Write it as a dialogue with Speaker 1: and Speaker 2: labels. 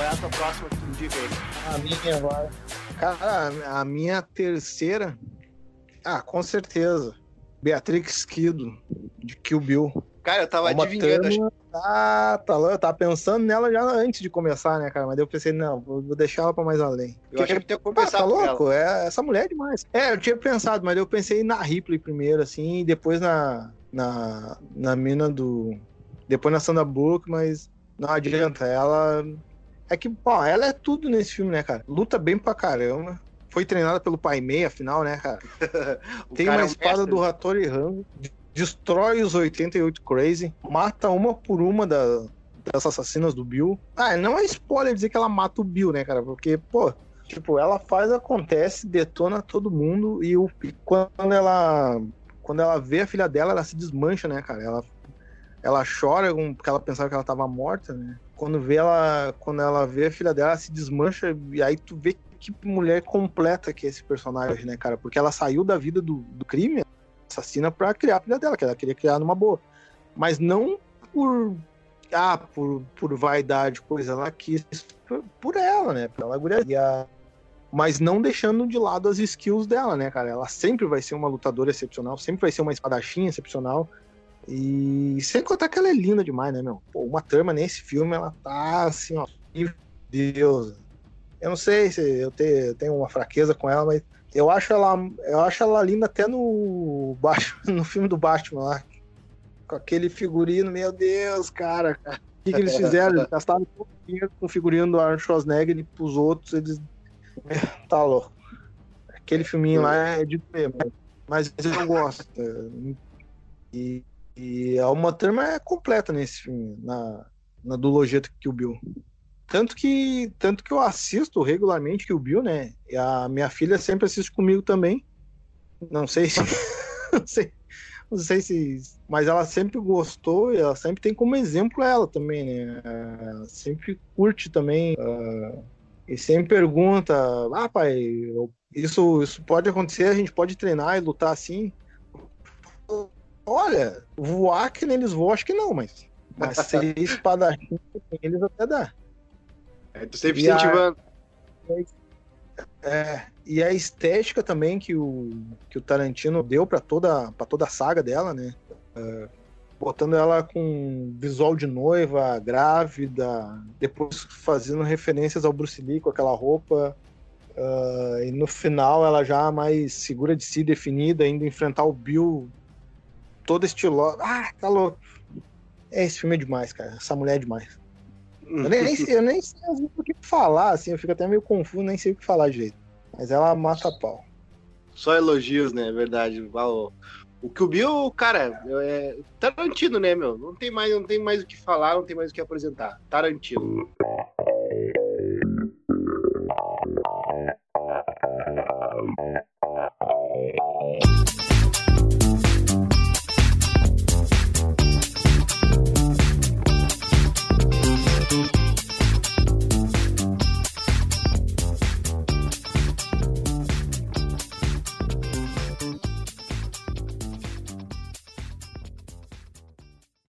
Speaker 1: Qual é a tua próxima que tu indica aí?
Speaker 2: A minha agora. Cara, a minha terceira. Ah, com certeza. Beatrix Kido, de Kill Bill.
Speaker 1: Cara, eu tava
Speaker 2: Uma
Speaker 1: adivinhando.
Speaker 2: trama- Ah, tá, lá, eu tava pensando nela já antes de começar, né, cara? Mas daí eu pensei, não, vou vou deixar ela pra mais além.
Speaker 1: Eu achei que tu ia
Speaker 2: Ah, tá
Speaker 1: com ela.
Speaker 2: louco? É, essa mulher é demais. É, eu tinha pensado, mas eu pensei na Ripley primeiro, assim, e depois na, na, na mina do. Depois na Sandra Bullock, mas não adianta. Ela. É que, pô, ela é tudo nesse filme, né, cara? Luta bem pra caramba. Foi treinada pelo Pai Mei, afinal, né, cara? Tem
Speaker 1: cara
Speaker 2: uma
Speaker 1: é
Speaker 2: espada do Hattori Hanzo, de- destrói os 88 Crazy, mata uma por uma da- das assassinas do Bill. Ah, não é spoiler dizer que ela mata o Bill, né, cara? Porque, pô, tipo, ela faz, acontece, detona todo mundo e, o, e quando ela quando ela vê a filha dela, ela se desmancha, né, cara? Ela, ela chora porque ela pensava que ela tava morta, né? Quando vê ela, quando ela vê a filha dela, ela se desmancha e aí tu vê que mulher completa que é esse personagem, né, cara? Porque ela saiu da vida do, do crime, assassina, pra criar a filha dela, que ela queria criar numa boa. Mas não por. Ah, por, por vaidade, coisa. Ela quis por, por ela, né? Pela guria. Mas não deixando de lado as skills dela, né, cara? Ela sempre vai ser uma lutadora excepcional, sempre vai ser uma espadachim excepcional. E sem contar que ela é linda demais, né, meu? Pô, uma Thurman nesse filme, ela tá assim, ó. Meu Deus. Eu não sei se eu tenho, eu tenho uma fraqueza com ela, mas eu acho ela, eu acho ela linda até no no filme do Batman lá. Com aquele figurino, meu Deus, cara. O que, que eles fizeram? Eles gastaram todo o dinheiro com o figurino do Arnold Schwarzenegger e pros outros eles. Tá louco. Aquele filminho lá é de mesmo. Mas eu gosto. E, e a Uma Thurman é completa nesse filme, na, na duologia do Kill Bill. Tanto que, tanto que eu assisto regularmente Kill Bill, né? E a minha filha sempre assiste comigo também. Não sei se. não, sei, não sei se. Mas ela sempre gostou e ela sempre tem como exemplo ela também, né? Ela sempre curte também. ah, e sempre pergunta: Ah, pai, eu- isso, isso pode acontecer, a gente pode treinar e lutar assim? Olha, voar que nem eles voam, acho que não, mas. Mas ser espadachim, eles até dá.
Speaker 1: É, tu sempre
Speaker 2: E a-
Speaker 1: incentivando.
Speaker 2: É, e a estética também que o, que o Tarantino deu pra toda, pra toda a saga dela, né? É, botando ela com visual de noiva, grávida, depois fazendo referências ao Bruce Lee com aquela roupa. é, e no final ela já mais segura de si, definida, indo enfrentar o Bill toda estilosa. Ah, tá louco. É, esse filme é demais, cara. Essa mulher é demais. Eu nem, sei, eu nem sei o que falar, assim, eu fico até meio confuso, nem sei o que falar direito. Mas ela mata pau.
Speaker 1: Só elogios, né? É verdade. O, o Kill Bill, cara, é Tarantino, né, meu? Não tem mais, não tem mais o que falar, não tem mais o que apresentar. Tarantino.